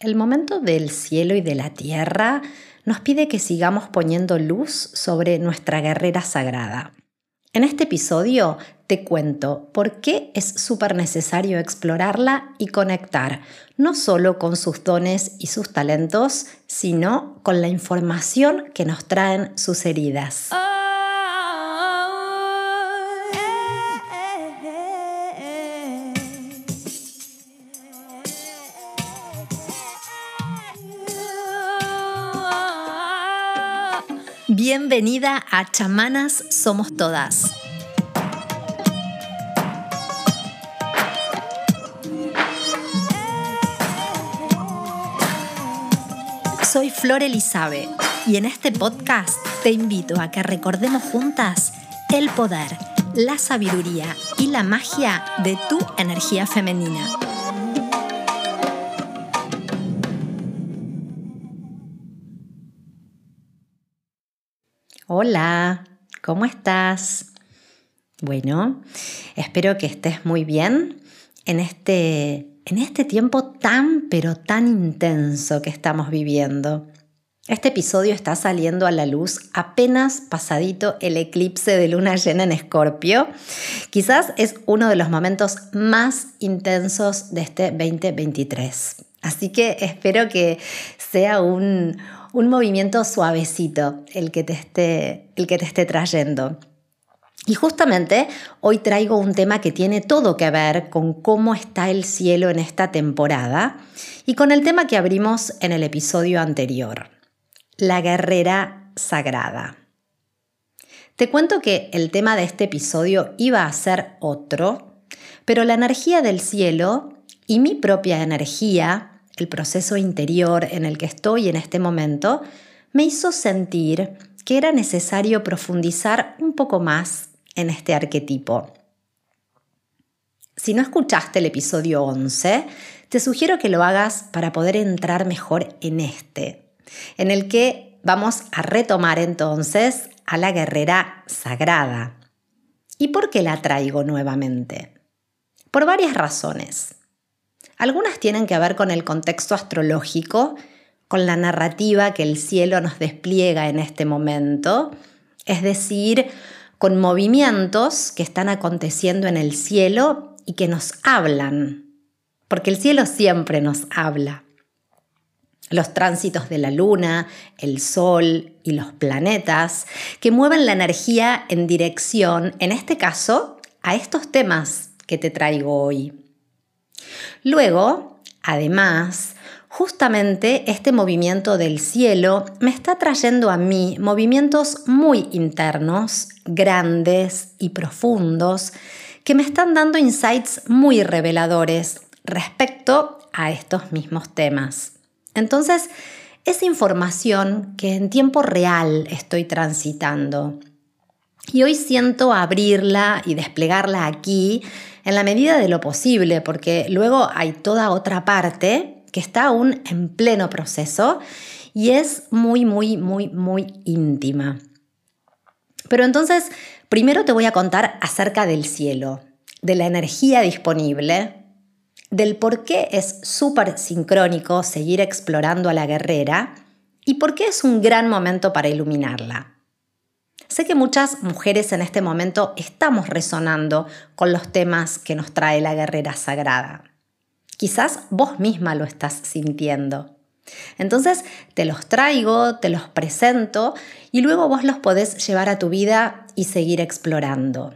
El momento del cielo y de la tierra nos pide que sigamos poniendo luz sobre nuestra guerrera sagrada. En este episodio te cuento por qué es súper necesario explorarla y conectar, no solo con sus dones y sus talentos, sino con la información que nos traen sus heridas. Bienvenida a Chamanas Somos Todas. Soy Flor Elizabe y en este podcast te invito a que recordemos juntas el poder, la sabiduría y la magia de tu energía femenina. Hola, ¿cómo estás? Bueno, espero que estés muy bien en este, en este tiempo tan, pero tan intenso que estamos viviendo. Este episodio está saliendo a la luz apenas pasadito el eclipse de luna llena en Escorpio. Quizás es uno de los momentos más intensos de este 2023. Así que espero que sea un, un movimiento suavecito el que te esté, el que te esté trayendo. Y justamente hoy traigo un tema que tiene todo que ver con cómo está el cielo en esta temporada y con el tema que abrimos en el episodio anterior, la guerrera sagrada. Te cuento que el tema de este episodio iba a ser otro, pero la energía del cielo y mi propia energía el proceso interior en el que estoy en este momento, me hizo sentir que era necesario profundizar un poco más en este arquetipo. Si no escuchaste el episodio 11, te sugiero que lo hagas para poder entrar mejor en este, en el que vamos a retomar entonces a la guerrera sagrada. ¿Y por qué la traigo nuevamente? Por varias razones. Algunas tienen que ver con el contexto astrológico, con la narrativa que el cielo nos despliega en este momento, es decir, con movimientos que están aconteciendo en el cielo y que nos hablan, porque el cielo siempre nos habla. Los tránsitos de la luna, el sol y los planetas que mueven la energía en dirección, en este caso, a estos temas que te traigo hoy. Luego, además, justamente este movimiento del cielo me está trayendo a mí movimientos muy internos, grandes y profundos, que me están dando insights muy reveladores respecto a estos mismos temas. Entonces, es información que en tiempo real estoy transitando. Y hoy siento abrirla y desplegarla aquí en la medida de lo posible, porque luego hay toda otra parte que está aún en pleno proceso y es muy, muy, muy, muy íntima. Pero entonces, primero te voy a contar acerca del cielo, de la energía disponible, del por qué es súper sincrónico seguir explorando a la guerrera y por qué es un gran momento para iluminarla. Sé que muchas mujeres en este momento estamos resonando con los temas que nos trae la guerrera sagrada. Quizás vos misma lo estás sintiendo. Entonces te los traigo, te los presento y luego vos los podés llevar a tu vida y seguir explorando.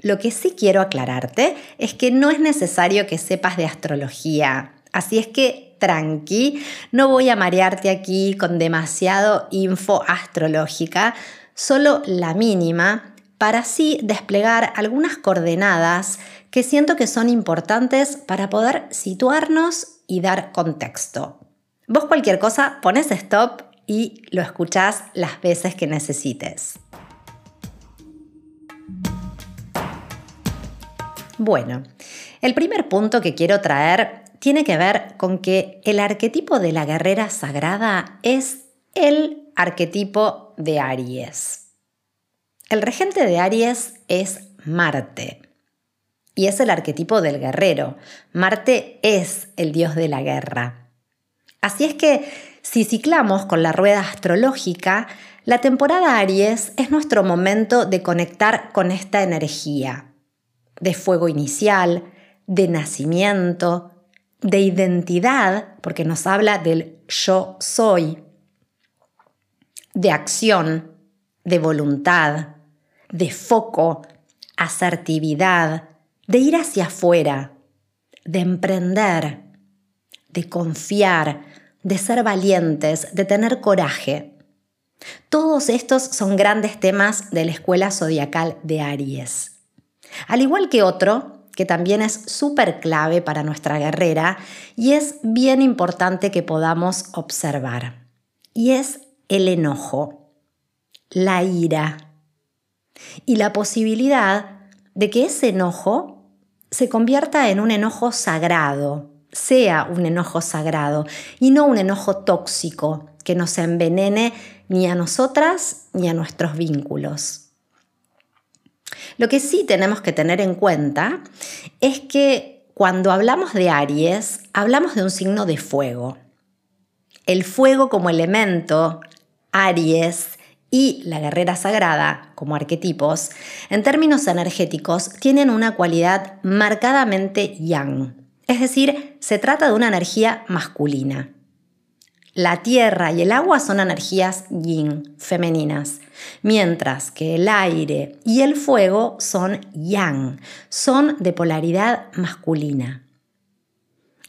Lo que sí quiero aclararte es que no es necesario que sepas de astrología. Así es que tranqui, no voy a marearte aquí con demasiado info astrológica, solo la mínima, para así desplegar algunas coordenadas que siento que son importantes para poder situarnos y dar contexto. Vos cualquier cosa pones stop y lo escuchás las veces que necesites. Bueno, el primer punto que quiero traer tiene que ver con que el arquetipo de la guerrera sagrada es el arquetipo de Aries. El regente de Aries es Marte y es el arquetipo del guerrero. Marte es el dios de la guerra. Así es que si ciclamos con la rueda astrológica, la temporada Aries es nuestro momento de conectar con esta energía de fuego inicial, de nacimiento, de identidad, porque nos habla del yo soy, de acción, de voluntad, de foco, asertividad, de ir hacia afuera, de emprender, de confiar, de ser valientes, de tener coraje. Todos estos son grandes temas de la escuela zodiacal de Aries. Al igual que otro, que también es súper clave para nuestra guerrera y es bien importante que podamos observar. Y es el enojo, la ira y la posibilidad de que ese enojo se convierta en un enojo sagrado, sea un enojo sagrado y no un enojo tóxico que nos envenene ni a nosotras ni a nuestros vínculos. Lo que sí tenemos que tener en cuenta es que cuando hablamos de Aries, hablamos de un signo de fuego. El fuego como elemento, Aries y la guerrera sagrada como arquetipos, en términos energéticos, tienen una cualidad marcadamente yang. Es decir, se trata de una energía masculina. La tierra y el agua son energías yin, femeninas, mientras que el aire y el fuego son yang, son de polaridad masculina.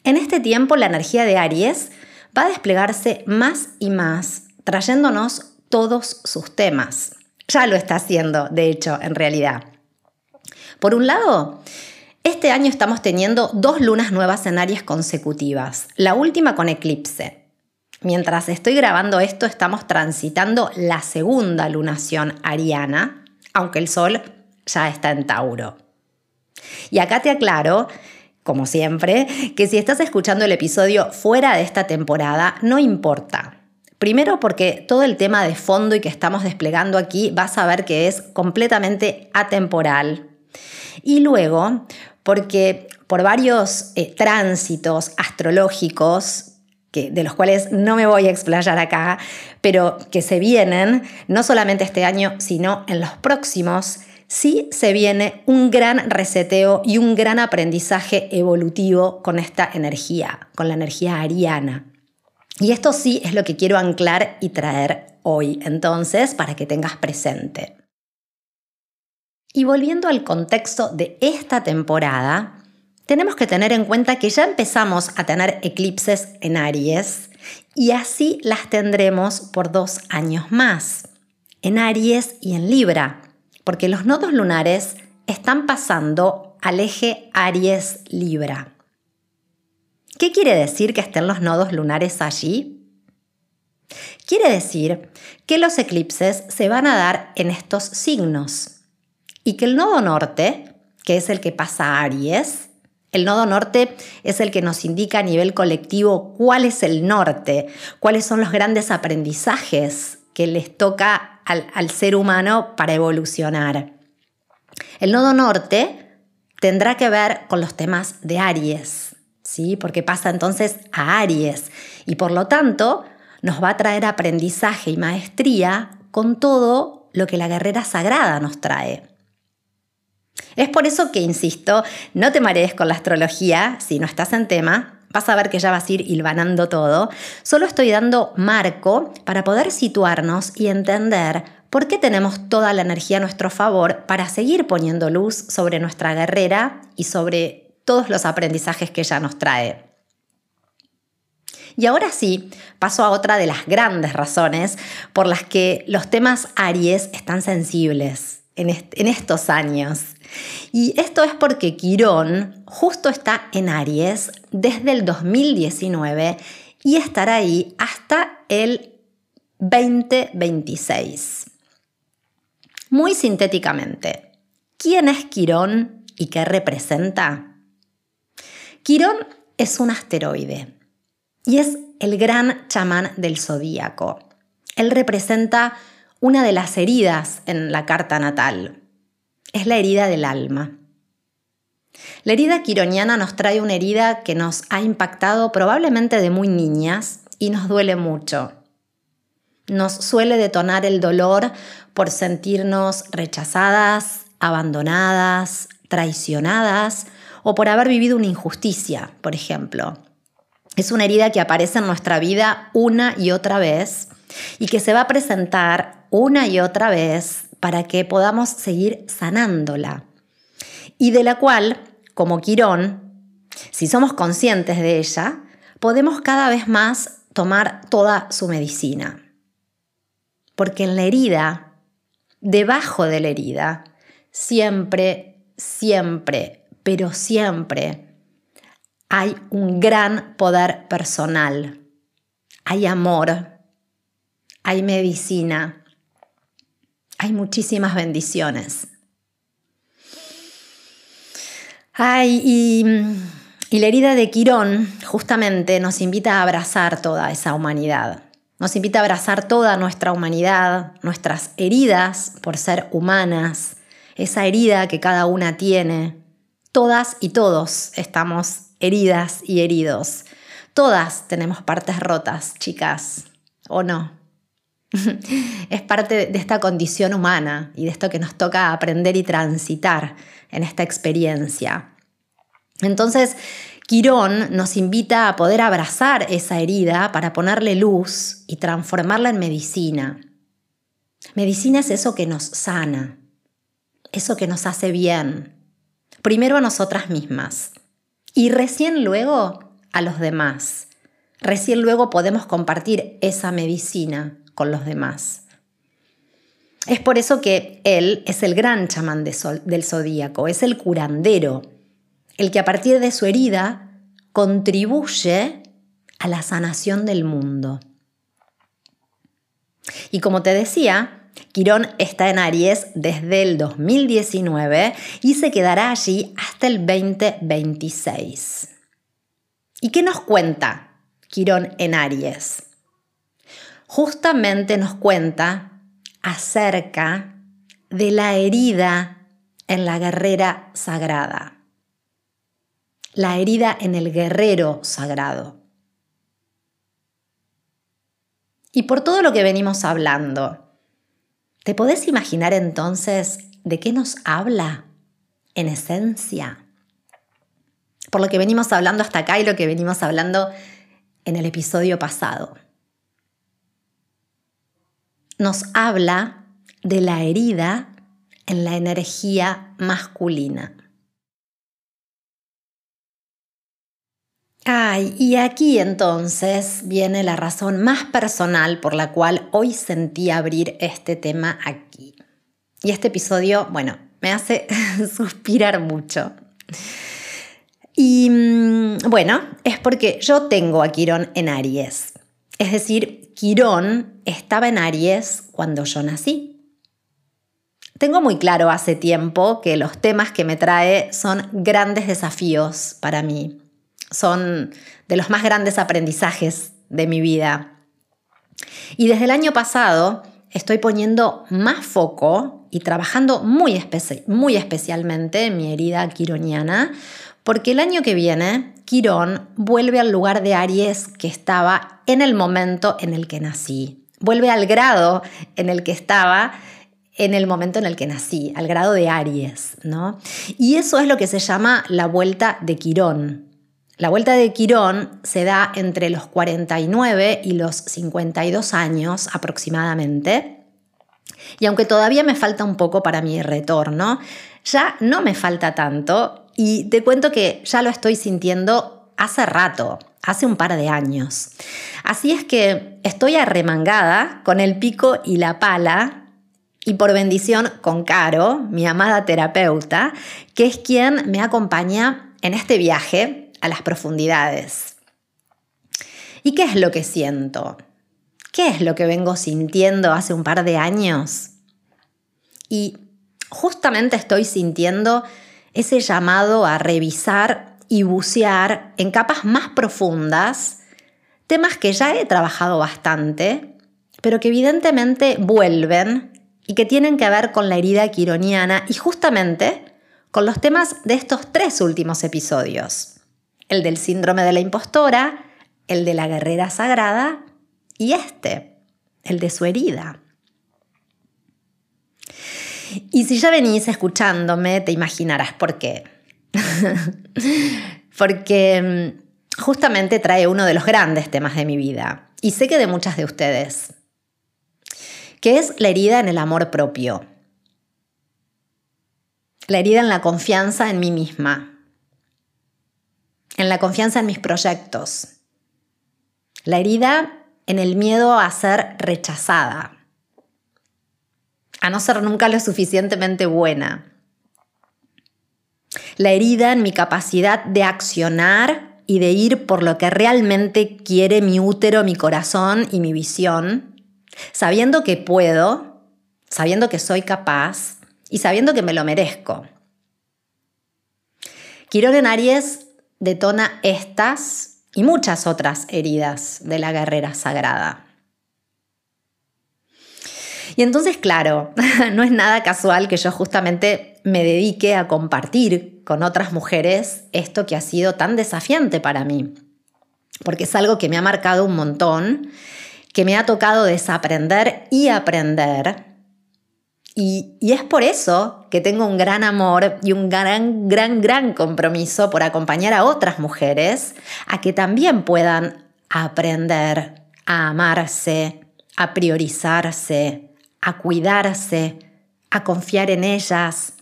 En este tiempo la energía de Aries va a desplegarse más y más, trayéndonos todos sus temas. Ya lo está haciendo, de hecho, en realidad. Por un lado, este año estamos teniendo dos lunas nuevas en Aries consecutivas, la última con eclipse, Mientras estoy grabando esto, estamos transitando la segunda lunación ariana, aunque el Sol ya está en Tauro. Y acá te aclaro, como siempre, que si estás escuchando el episodio fuera de esta temporada, no importa. Primero porque todo el tema de fondo y que estamos desplegando aquí vas a ver que es completamente atemporal. Y luego porque por varios eh, tránsitos astrológicos de los cuales no me voy a explayar acá, pero que se vienen, no solamente este año, sino en los próximos, sí se viene un gran reseteo y un gran aprendizaje evolutivo con esta energía, con la energía ariana. Y esto sí es lo que quiero anclar y traer hoy, entonces, para que tengas presente. Y volviendo al contexto de esta temporada, tenemos que tener en cuenta que ya empezamos a tener eclipses en Aries y así las tendremos por dos años más, en Aries y en Libra, porque los nodos lunares están pasando al eje Aries-Libra. ¿Qué quiere decir que estén los nodos lunares allí? Quiere decir que los eclipses se van a dar en estos signos y que el nodo norte, que es el que pasa a Aries, el nodo norte es el que nos indica a nivel colectivo cuál es el norte, cuáles son los grandes aprendizajes que les toca al, ser humano para evolucionar. El nodo norte tendrá que ver con los temas de Aries, ¿sí? porque pasa entonces a Aries y por lo tanto nos va a traer aprendizaje y maestría con todo lo que la guerrera sagrada nos trae. Es por eso que insisto, no te marees con la astrología si no estás en tema. Vas a ver que ya vas a ir hilvanando todo. Solo estoy dando marco para poder situarnos y entender por qué tenemos toda la energía a nuestro favor para seguir poniendo luz sobre nuestra guerrera y sobre todos los aprendizajes que ella nos trae. Y ahora sí, paso a otra de las grandes razones por las que los temas Aries están sensibles en, estos años. Y esto es porque Quirón justo está en Aries desde el 2019 y estará ahí hasta el 2026. Muy sintéticamente, ¿quién es Quirón y qué representa? Quirón es un asteroide y es el gran chamán del zodíaco. Él representa una de las heridas en la carta natal, es la herida del alma. La herida quironiana nos trae una herida que nos ha impactado probablemente de muy niñas y nos duele mucho. Nos suele detonar el dolor por sentirnos rechazadas, abandonadas, traicionadas o por haber vivido una injusticia, por ejemplo. Es una herida que aparece en nuestra vida una y otra vez y que se va a presentar una y otra vez para que podamos seguir sanándola. Y de la cual, como Quirón, si somos conscientes de ella, podemos cada vez más tomar toda su medicina. Porque en la herida, debajo de la herida, siempre, siempre, pero siempre hay un gran poder personal. Hay amor, hay medicina, hay muchísimas bendiciones. Ay, y, y la herida de Quirón justamente nos invita a abrazar toda esa humanidad. Nos invita a abrazar toda nuestra humanidad, nuestras heridas por ser humanas, esa herida que cada una tiene. Todas y todos estamos heridas y heridos. Todas tenemos partes rotas, chicas, ¿o no? es parte de esta condición humana y de esto que nos toca aprender y transitar en esta experiencia. Entonces, Quirón nos invita a poder abrazar esa herida para ponerle luz y transformarla en medicina. Medicina es eso que nos sana, eso que nos hace bien, primero a nosotras mismas y recién luego a los demás. Recién luego podemos compartir esa medicina con los demás. Es por eso que él es el gran chamán del zodíaco, es el curandero, el que a partir de su herida contribuye a la sanación del mundo. Y como te decía, Quirón está en Aries desde el 2019 y se quedará allí hasta el 2026. ¿Y qué nos cuenta Quirón en Aries? Justamente nos cuenta acerca de la herida en la guerrera sagrada la herida en el guerrero sagrado. Y por todo lo que venimos hablando, ¿te podés imaginar entonces de qué nos habla en esencia? Por lo que venimos hablando hasta acá y lo que venimos hablando en el episodio pasado. Nos habla de la herida en la energía masculina. Ay, y aquí entonces viene la razón más personal por la cual hoy sentí abrir este tema aquí. Y este episodio, bueno, me hace suspirar mucho. Y mm, bueno, es porque yo tengo a Quirón en Aries. Es decir, Quirón estaba en Aries cuando yo nací. Tengo muy claro hace tiempo que los temas que me trae son grandes desafíos para mí son de los más grandes aprendizajes de mi vida. Y desde el año pasado estoy poniendo más foco y trabajando muy, muy especialmente en mi herida quironiana, porque el año que viene Quirón vuelve al lugar de Aries que estaba en el momento en el que nací. Vuelve al grado en el que estaba en el momento en el que nací, al grado de Aries, ¿no? Y eso es lo que se llama la vuelta de Quirón. La vuelta de Quirón se da entre los 49 y los 52 años aproximadamente. Y aunque todavía me falta un poco para mi retorno, ya no me falta tanto y te cuento que ya lo estoy sintiendo hace rato, hace un par de años. Así es que estoy arremangada con el pico y la pala y por bendición con Caro, mi amada terapeuta, que es quien me acompaña en este viaje a las profundidades. ¿Y qué es lo que siento? ¿Qué es lo que vengo sintiendo hace un par de años? Y justamente estoy sintiendo ese llamado a revisar y bucear en capas más profundas temas que ya he trabajado bastante, pero que evidentemente vuelven y que tienen que ver con la herida quironiana y justamente con los temas de estos tres últimos episodios el del síndrome de la impostora, el de la guerrera sagrada y este, el de su herida. Y si ya venís escuchándome, te imaginarás por qué. Porque mm, justamente trae uno de los grandes temas de mi vida, y sé que de muchas de ustedes, que es la herida en el amor propio. La herida en la confianza en mí misma, en la confianza en mis proyectos, la herida en el miedo a ser rechazada, a no ser nunca lo suficientemente buena. La herida en mi capacidad de accionar y de ir por lo que realmente quiere mi útero, mi corazón y mi visión, sabiendo que puedo, sabiendo que soy capaz y sabiendo que me lo merezco. Quirón en Aries detona estas y muchas otras heridas de la guerrera sagrada. Y entonces, claro, no es nada casual que yo justamente me dedique a compartir con otras mujeres esto que ha sido tan desafiante para mí, porque es algo que me ha marcado un montón, que me ha tocado desaprender y aprender. Y, es por eso que tengo un gran amor y un gran, gran, gran compromiso por acompañar a otras mujeres a que también puedan aprender a amarse, a priorizarse, a cuidarse, a confiar en ellas,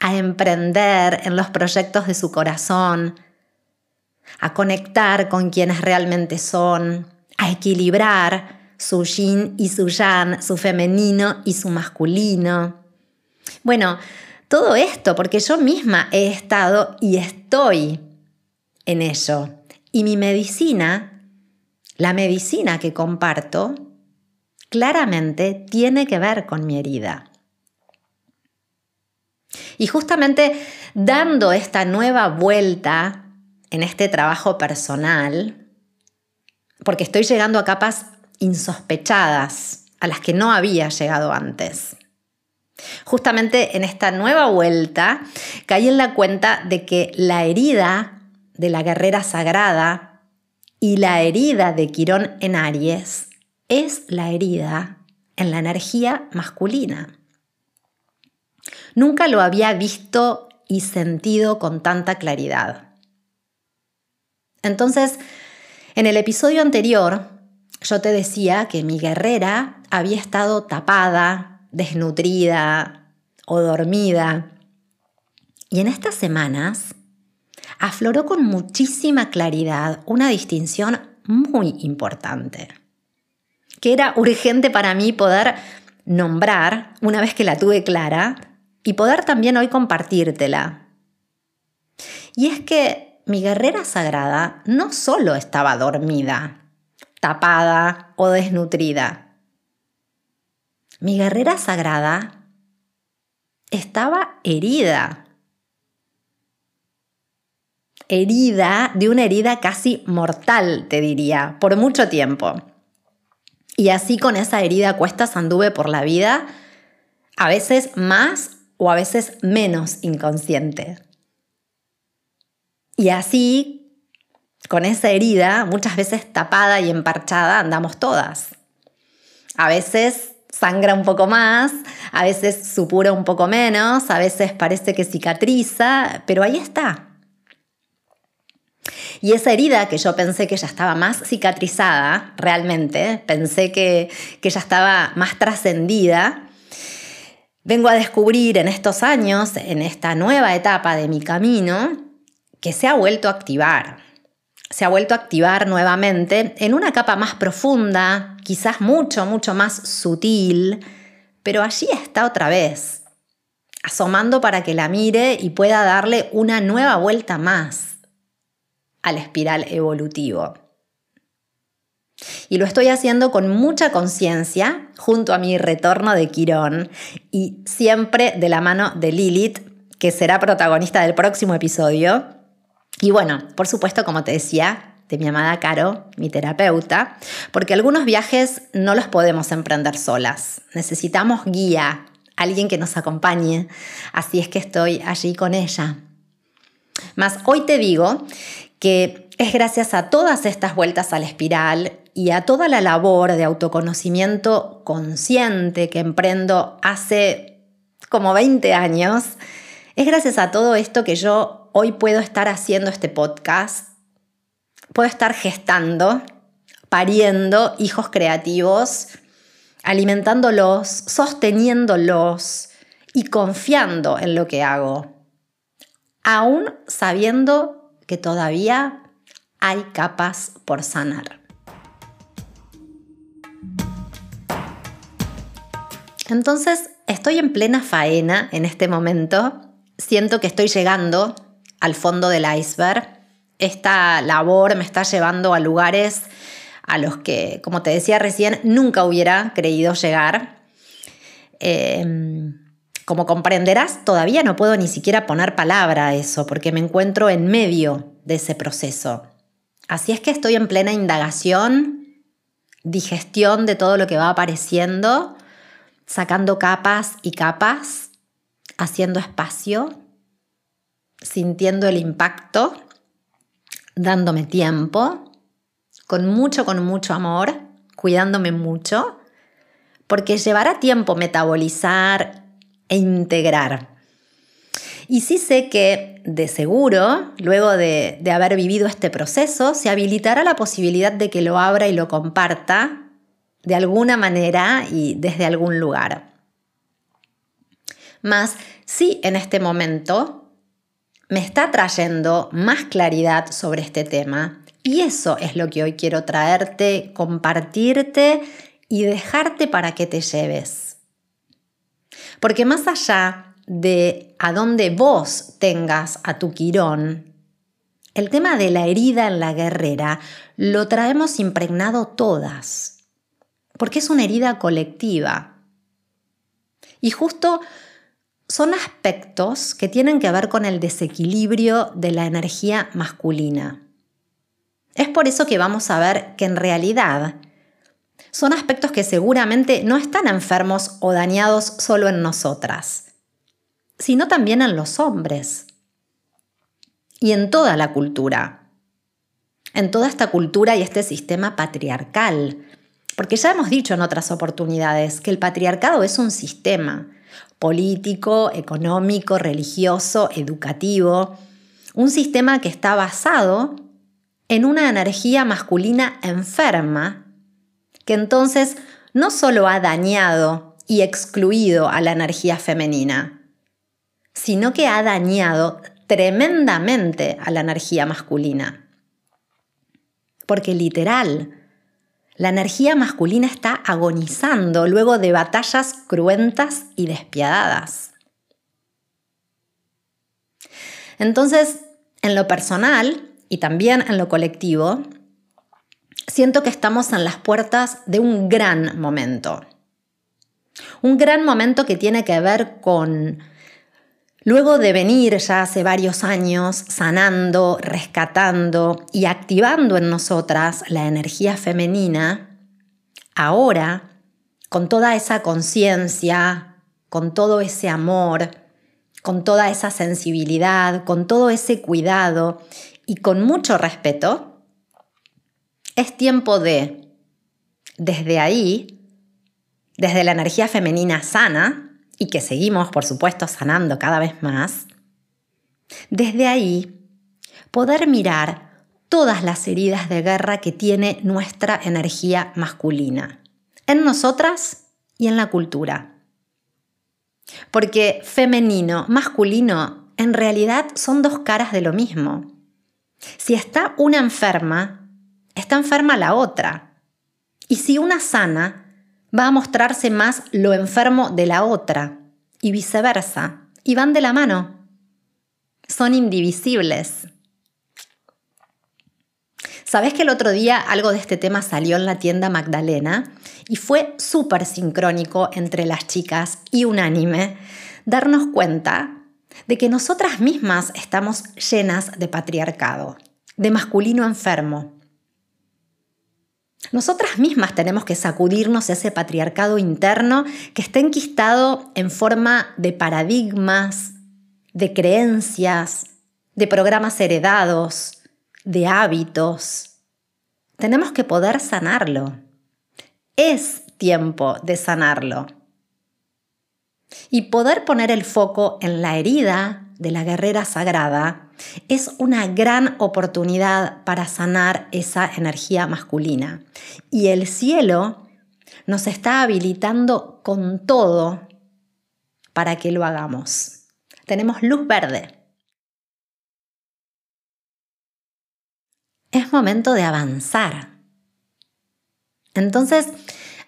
a emprender en los proyectos de su corazón, a conectar con quienes realmente son, a equilibrar su yin y su yang, su femenino y su masculino. Bueno, todo esto porque yo misma he estado y estoy en ello. Y mi medicina, la medicina que comparto, claramente tiene que ver con mi herida. Y justamente dando esta nueva vuelta en este trabajo personal, porque estoy llegando a capas insospechadas a las que no había llegado antes. Justamente en esta nueva vuelta caí en la cuenta de que la herida de la guerrera sagrada y la herida de Quirón en Aries es la herida en la energía masculina. Nunca lo había visto y sentido con tanta claridad. Entonces, en el episodio anterior, yo te decía que mi guerrera había estado tapada, desnutrida o dormida. Y en estas semanas afloró con muchísima claridad una distinción muy importante que era urgente para mí poder nombrar una vez que la tuve clara y poder también hoy compartírtela. Y es que mi guerrera sagrada no solo estaba dormida, tapada o desnutrida. Mi guerrera sagrada estaba herida. Herida de una herida casi mortal, te diría, por mucho tiempo. Y así con esa herida cuestas anduve por la vida, a veces más o a veces menos inconsciente. Y así, con esa herida, muchas veces tapada y emparchada, andamos todas. A veces sangra un poco más, a veces supura un poco menos, a veces parece que cicatriza, pero ahí está, y esa herida que yo pensé que ya estaba más cicatrizada, realmente, pensé que, que ya estaba más trascendida, vengo a descubrir en estos años, en esta nueva etapa de mi camino, que se ha vuelto a activar. Se ha vuelto a activar nuevamente en una capa más profunda, quizás mucho, mucho más sutil, pero allí está otra vez, asomando para que la mire y pueda darle una nueva vuelta más al espiral evolutivo. Y lo estoy haciendo con mucha conciencia junto a mi retorno de Quirón y siempre de la mano de Lilith, que será protagonista del próximo episodio. Y bueno, por supuesto, como te decía, de mi amada Caro, mi terapeuta, porque algunos viajes no los podemos emprender solas. Necesitamos guía, alguien que nos acompañe. Así es que estoy allí con ella. Más hoy te digo que es gracias a todas estas vueltas a la espiral y a toda la labor de autoconocimiento consciente que emprendo hace como 20 años, es gracias a todo esto que yo hoy puedo estar haciendo este podcast, puedo estar gestando, pariendo hijos creativos, alimentándolos, sosteniéndolos y confiando en lo que hago, aún sabiendo que todavía hay capas por sanar. Entonces, estoy en plena faena en este momento. Siento que estoy llegando al fondo del iceberg. Esta labor me está llevando a lugares a los que, como te decía recién, nunca hubiera creído llegar. Em, como comprenderás, todavía no puedo ni siquiera poner palabra a eso, porque me encuentro en medio de ese proceso. Así es que estoy en plena indagación, digestión de todo lo que va apareciendo, sacando capas y capas, haciendo espacio, sintiendo el impacto, dándome tiempo, con mucho, con mucho amor, cuidándome mucho, porque llevará tiempo metabolizar e integrar y sí sé que, de seguro, luego de, haber vivido este proceso, se habilitará la posibilidad de que lo abra y lo comparta de alguna manera y desde algún lugar. Más, sí en este momento me está trayendo más claridad sobre este tema y eso es lo que hoy quiero traerte, compartirte y dejarte para que te lleves. Porque más allá de a dónde vos tengas a tu quirón, el tema de la herida en la guerrera lo traemos impregnado todas, porque es una herida colectiva. Y justo son aspectos que tienen que ver con el desequilibrio de la energía masculina. Es por eso que vamos a ver que en realidad son aspectos que seguramente no están enfermos o dañados solo en nosotras, sino también en los hombres y en toda la cultura, en toda esta cultura y este sistema patriarcal. Porque ya hemos dicho en otras oportunidades que el patriarcado es un sistema político, económico, religioso, educativo, un sistema que está basado en una energía masculina enferma, que entonces no solo ha dañado y excluido a la energía femenina, sino que ha dañado tremendamente a la energía masculina. Porque literal, la energía masculina está agonizando luego de batallas cruentas y despiadadas. Entonces, en lo personal y también en lo colectivo, siento que estamos en las puertas de un gran momento. Un gran momento que tiene que ver con Luego de venir ya hace varios años sanando, rescatando y activando en nosotras la energía femenina, ahora, con toda esa conciencia, con todo ese amor, con toda esa sensibilidad, con todo ese cuidado y con mucho respeto, es tiempo de, desde ahí, desde la energía femenina sana, y que seguimos, por supuesto, sanando cada vez más, desde ahí poder mirar todas las heridas de guerra que tiene nuestra energía masculina, en nosotras y en la cultura. Porque femenino, masculino, en realidad son dos caras de lo mismo. Si está una enferma, está enferma la otra. Y si una sana, va a mostrarse más lo enfermo de la otra y viceversa, y van de la mano. Son indivisibles. Sabes que el otro día algo de este tema salió en la tienda Magdalena y fue súper sincrónico entre las chicas y unánime darnos cuenta de que nosotras mismas estamos llenas de patriarcado, de masculino enfermo, nosotras mismas tenemos que sacudirnos ese patriarcado interno que está enquistado en forma de paradigmas, de creencias, de programas heredados, de hábitos, tenemos que poder sanarlo. Es tiempo de sanarlo. Y poder poner el foco en la herida de la guerrera sagrada es una gran oportunidad para sanar esa energía masculina. Y el cielo nos está habilitando con todo para que lo hagamos. Tenemos luz verde. Es momento de avanzar. Entonces,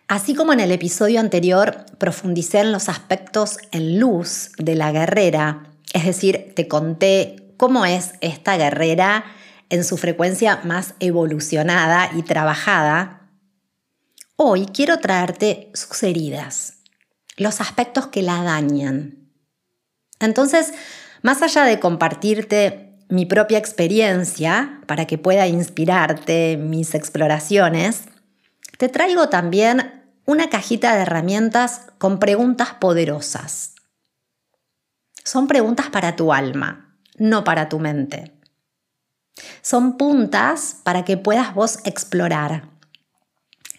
así como en el episodio anterior profundicé en los aspectos en luz de la guerrera, es decir, te conté cómo es esta guerrera en su frecuencia más evolucionada y trabajada, hoy quiero traerte sus heridas, los aspectos que la dañan. Entonces, más allá de compartirte mi propia experiencia para que pueda inspirarte mis exploraciones, te traigo también una cajita de herramientas con preguntas poderosas. Son preguntas para tu alma, no para tu mente. Son puntas para que puedas vos explorar,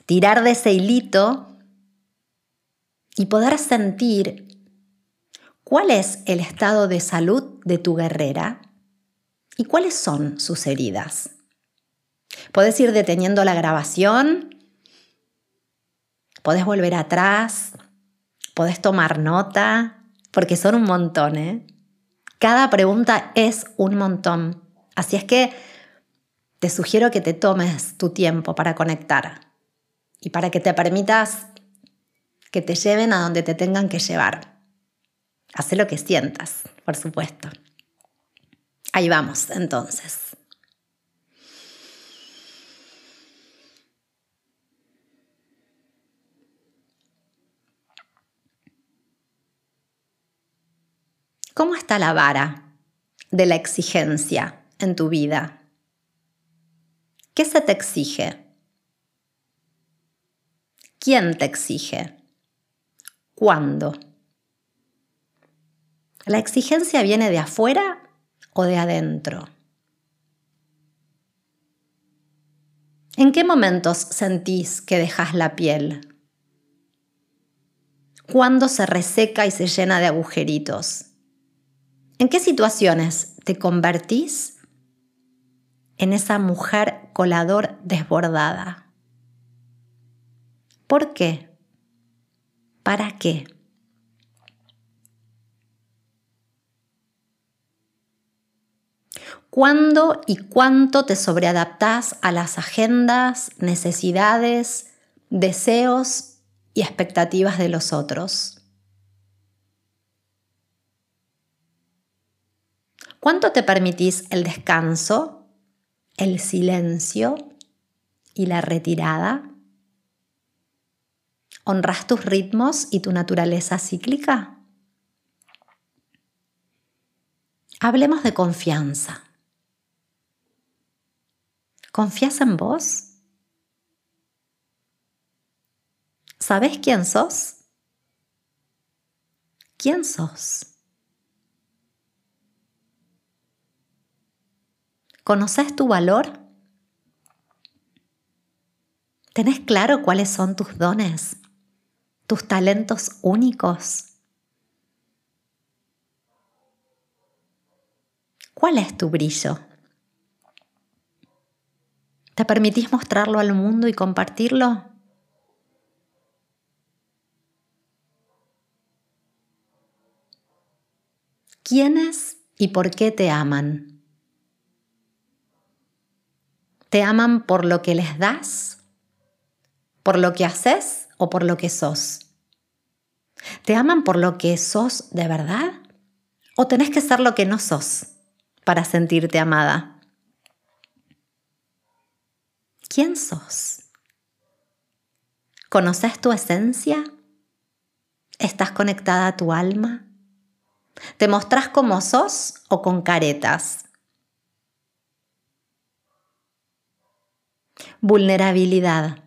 tirar de ese hilito y poder sentir cuál es el estado de salud de tu guerrera ¿Y cuáles son sus heridas? Puedes ir deteniendo la grabación, puedes volver atrás, puedes tomar nota, porque son un montón, ¿eh? Cada pregunta es un montón. Así es que te sugiero que te tomes tu tiempo para conectar y para que te permitas que te lleven a donde te tengan que llevar. Haz lo que sientas, por supuesto. Ahí vamos, entonces. ¿Cómo está la vara de la exigencia en tu vida? ¿Qué se te exige? ¿Quién te exige? ¿Cuándo? ¿La exigencia viene de afuera o de adentro? ¿En qué momentos sentís que dejas la piel? ¿Cuándo se reseca y se llena de agujeritos? ¿En qué situaciones te convertís en esa mujer colador desbordada? ¿Por qué? ¿Para qué? ¿Cuándo y cuánto te sobreadaptás a las agendas, necesidades, deseos y expectativas de los otros? ¿Cuánto te permitís el descanso, el silencio y la retirada? ¿Honras tus ritmos y tu naturaleza cíclica? Hablemos de confianza. ¿Confías en vos? ¿Sabes quién sos? ¿Quién sos? ¿Conoces tu valor? ¿Tenés claro cuáles son tus dones, tus talentos únicos? ¿Cuál es tu brillo? ¿Te permitís mostrarlo al mundo y compartirlo? ¿Quiénes y por qué te aman? ¿Te aman por lo que les das? ¿Por lo que haces o por lo que sos? ¿Te aman por lo que sos de verdad? ¿O tenés que ser lo que no sos para sentirte amada? ¿Quién sos? ¿Conoces tu esencia? ¿Estás conectada a tu alma? ¿Te mostrás como sos o con caretas? Vulnerabilidad.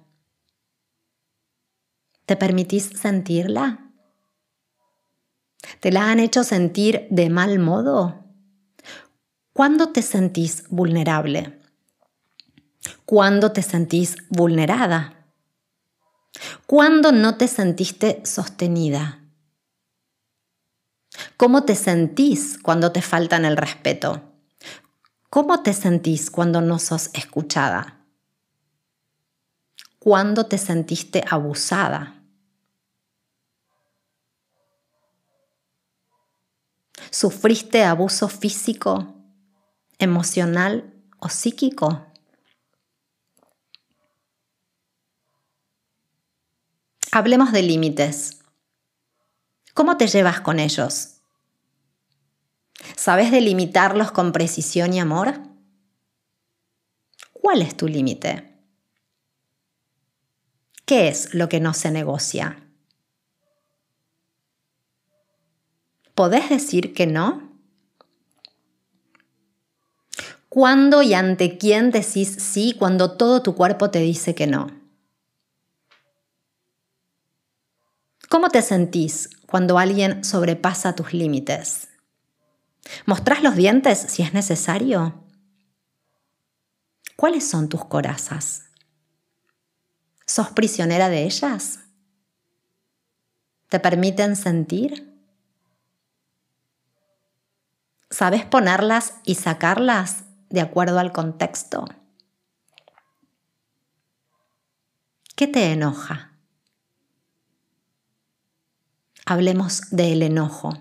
¿Te permitís sentirla? ¿Te la han hecho sentir de mal modo? ¿Cuándo te sentís vulnerable? ¿Cuándo te sentís vulnerada? ¿Cuándo no te sentiste sostenida? ¿Cómo te sentís cuando te faltan el respeto? ¿Cómo te sentís cuando no sos escuchada? ¿Cuándo te sentiste abusada? ¿Sufriste abuso físico, emocional o psíquico? Hablemos de límites. ¿Cómo te llevas con ellos? ¿Sabes delimitarlos con precisión y amor? ¿Cuál es tu límite? ¿Qué es lo que no se negocia? ¿Podés decir que no? ¿Cuándo y ante quién decís sí cuando todo tu cuerpo te dice que no? ¿Cómo te sentís cuando alguien sobrepasa tus límites? ¿Mostrás los dientes si es necesario? ¿Cuáles son tus corazas? ¿Sos prisionera de ellas? ¿Te permiten sentir? ¿Sabes ponerlas y sacarlas de acuerdo al contexto? ¿Qué te enoja? Hablemos del enojo.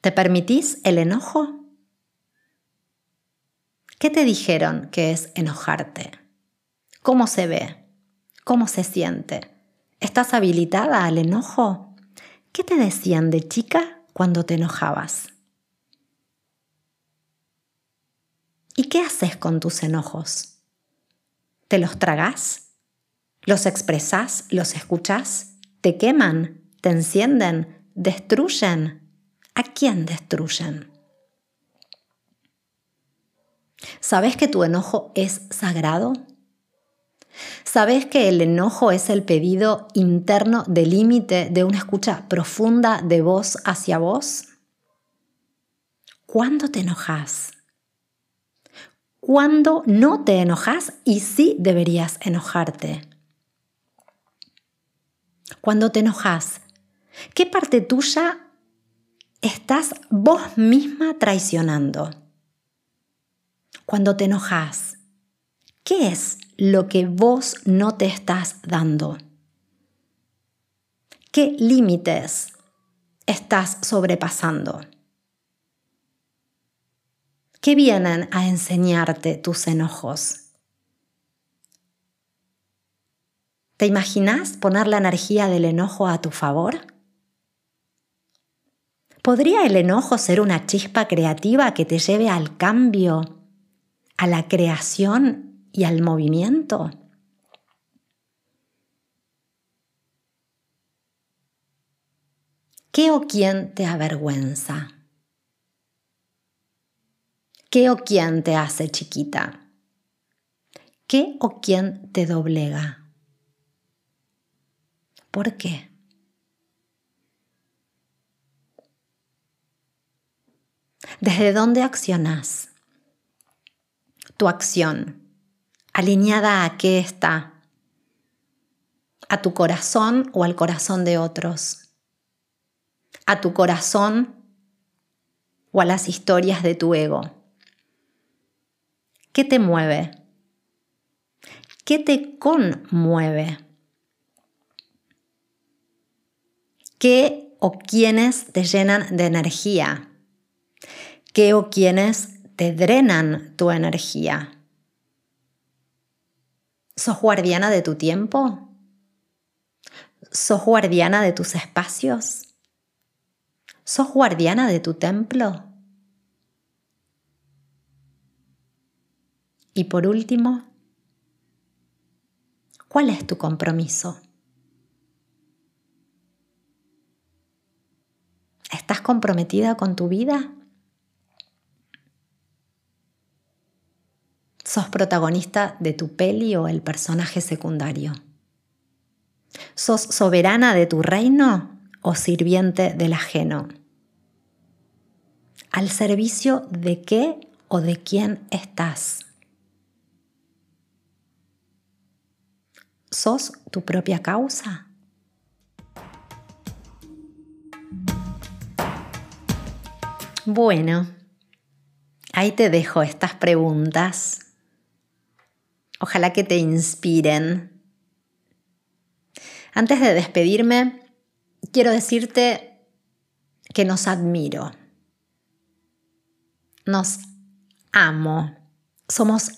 ¿Te permitís el enojo? ¿Qué te dijeron que es enojarte? ¿Cómo se ve? ¿Cómo se siente? ¿Estás habilitada al enojo? ¿Qué te decían de chica cuando te enojabas? ¿Y qué haces con tus enojos? ¿Te los tragás? ¿Los expresás? ¿Los escuchás? ¿Te queman? ¿Te encienden? ¿Destruyen? ¿A quién destruyen? ¿Sabes que tu enojo es sagrado? ¿Sabes que el enojo es el pedido interno de límite de una escucha profunda de voz hacia vos? ¿Cuándo te enojas? cuando no te enojas y sí deberías enojarte. Cuando te enojas, ¿qué parte tuya estás vos misma traicionando? Cuando te enojas, ¿qué es lo que vos no te estás dando? ¿Qué límites estás sobrepasando? ¿Qué vienen a enseñarte tus enojos? ¿Te imaginas poner la energía del enojo a tu favor? ¿Podría el enojo ser una chispa creativa que te lleve al cambio, a la creación y al movimiento? ¿Qué o quién te avergüenza? ¿Qué o quién te hace chiquita? ¿Qué o quién te doblega? ¿Por qué? ¿Desde dónde accionas? Tu acción, alineada a qué está? ¿A tu corazón o al corazón de otros? ¿A tu corazón o a las historias de tu ego? ¿Qué te mueve? ¿Qué te conmueve? ¿Qué o quiénes te llenan de energía? ¿Qué o quiénes te drenan tu energía? ¿Sos guardiana de tu tiempo? ¿Sos guardiana de tus espacios? ¿Sos guardiana de tu templo? Y por último, ¿cuál es tu compromiso? ¿Estás comprometida con tu vida? ¿Sos protagonista de tu peli o el personaje secundario? ¿Sos soberana de tu reino o sirviente del ajeno? ¿Al servicio de qué o de quién estás? ¿Sos tu propia causa? Bueno, ahí te dejo estas preguntas. Ojalá que te inspiren. Antes de despedirme, quiero decirte que nos admiro. Nos amo. Somos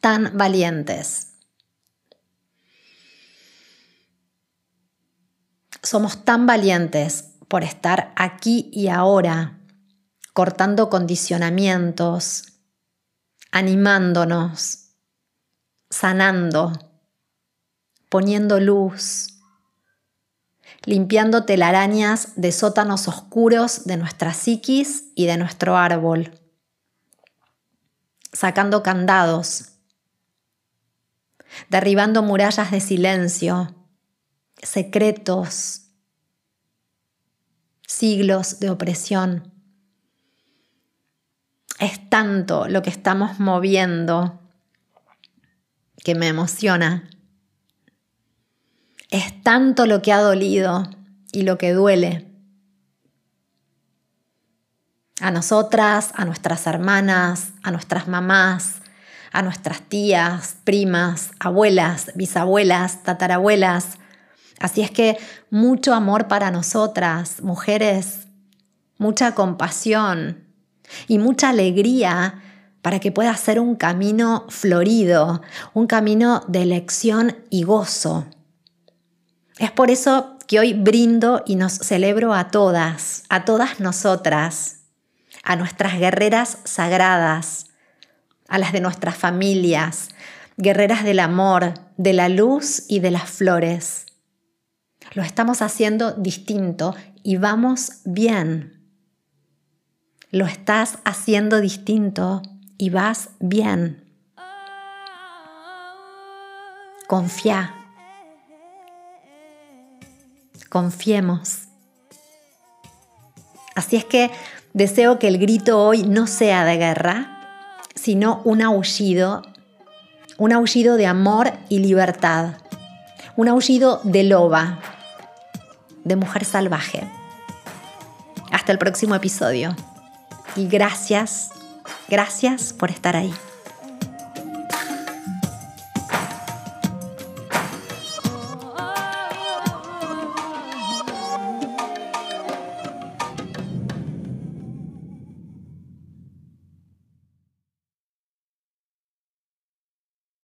tan valientes. Somos tan valientes por estar aquí y ahora, cortando condicionamientos, animándonos, sanando, poniendo luz, limpiando telarañas de sótanos oscuros de nuestra psiquis y de nuestro árbol, sacando candados, derribando murallas de silencio, secretos, siglos de opresión. Es tanto lo que estamos moviendo que me emociona. Es tanto lo que ha dolido y lo que duele. A nosotras, a nuestras hermanas, a nuestras mamás, a nuestras tías, primas, abuelas, bisabuelas, tatarabuelas. Así es que mucho amor para nosotras, mujeres, mucha compasión y mucha alegría para que pueda ser un camino florido, un camino de elección y gozo. Es por eso que hoy brindo y nos celebro a todas, a todas nosotras, a nuestras guerreras sagradas, a las de nuestras familias, guerreras del amor, de la luz y de las flores. Lo estamos haciendo distinto y vamos bien. Lo estás haciendo distinto y vas bien. Confía. Confiemos. Así es que deseo que el grito hoy no sea de guerra, sino un aullido, un aullido de amor y libertad, un aullido de loba, de mujer salvaje. Hasta el próximo episodio. Y gracias, gracias por estar ahí.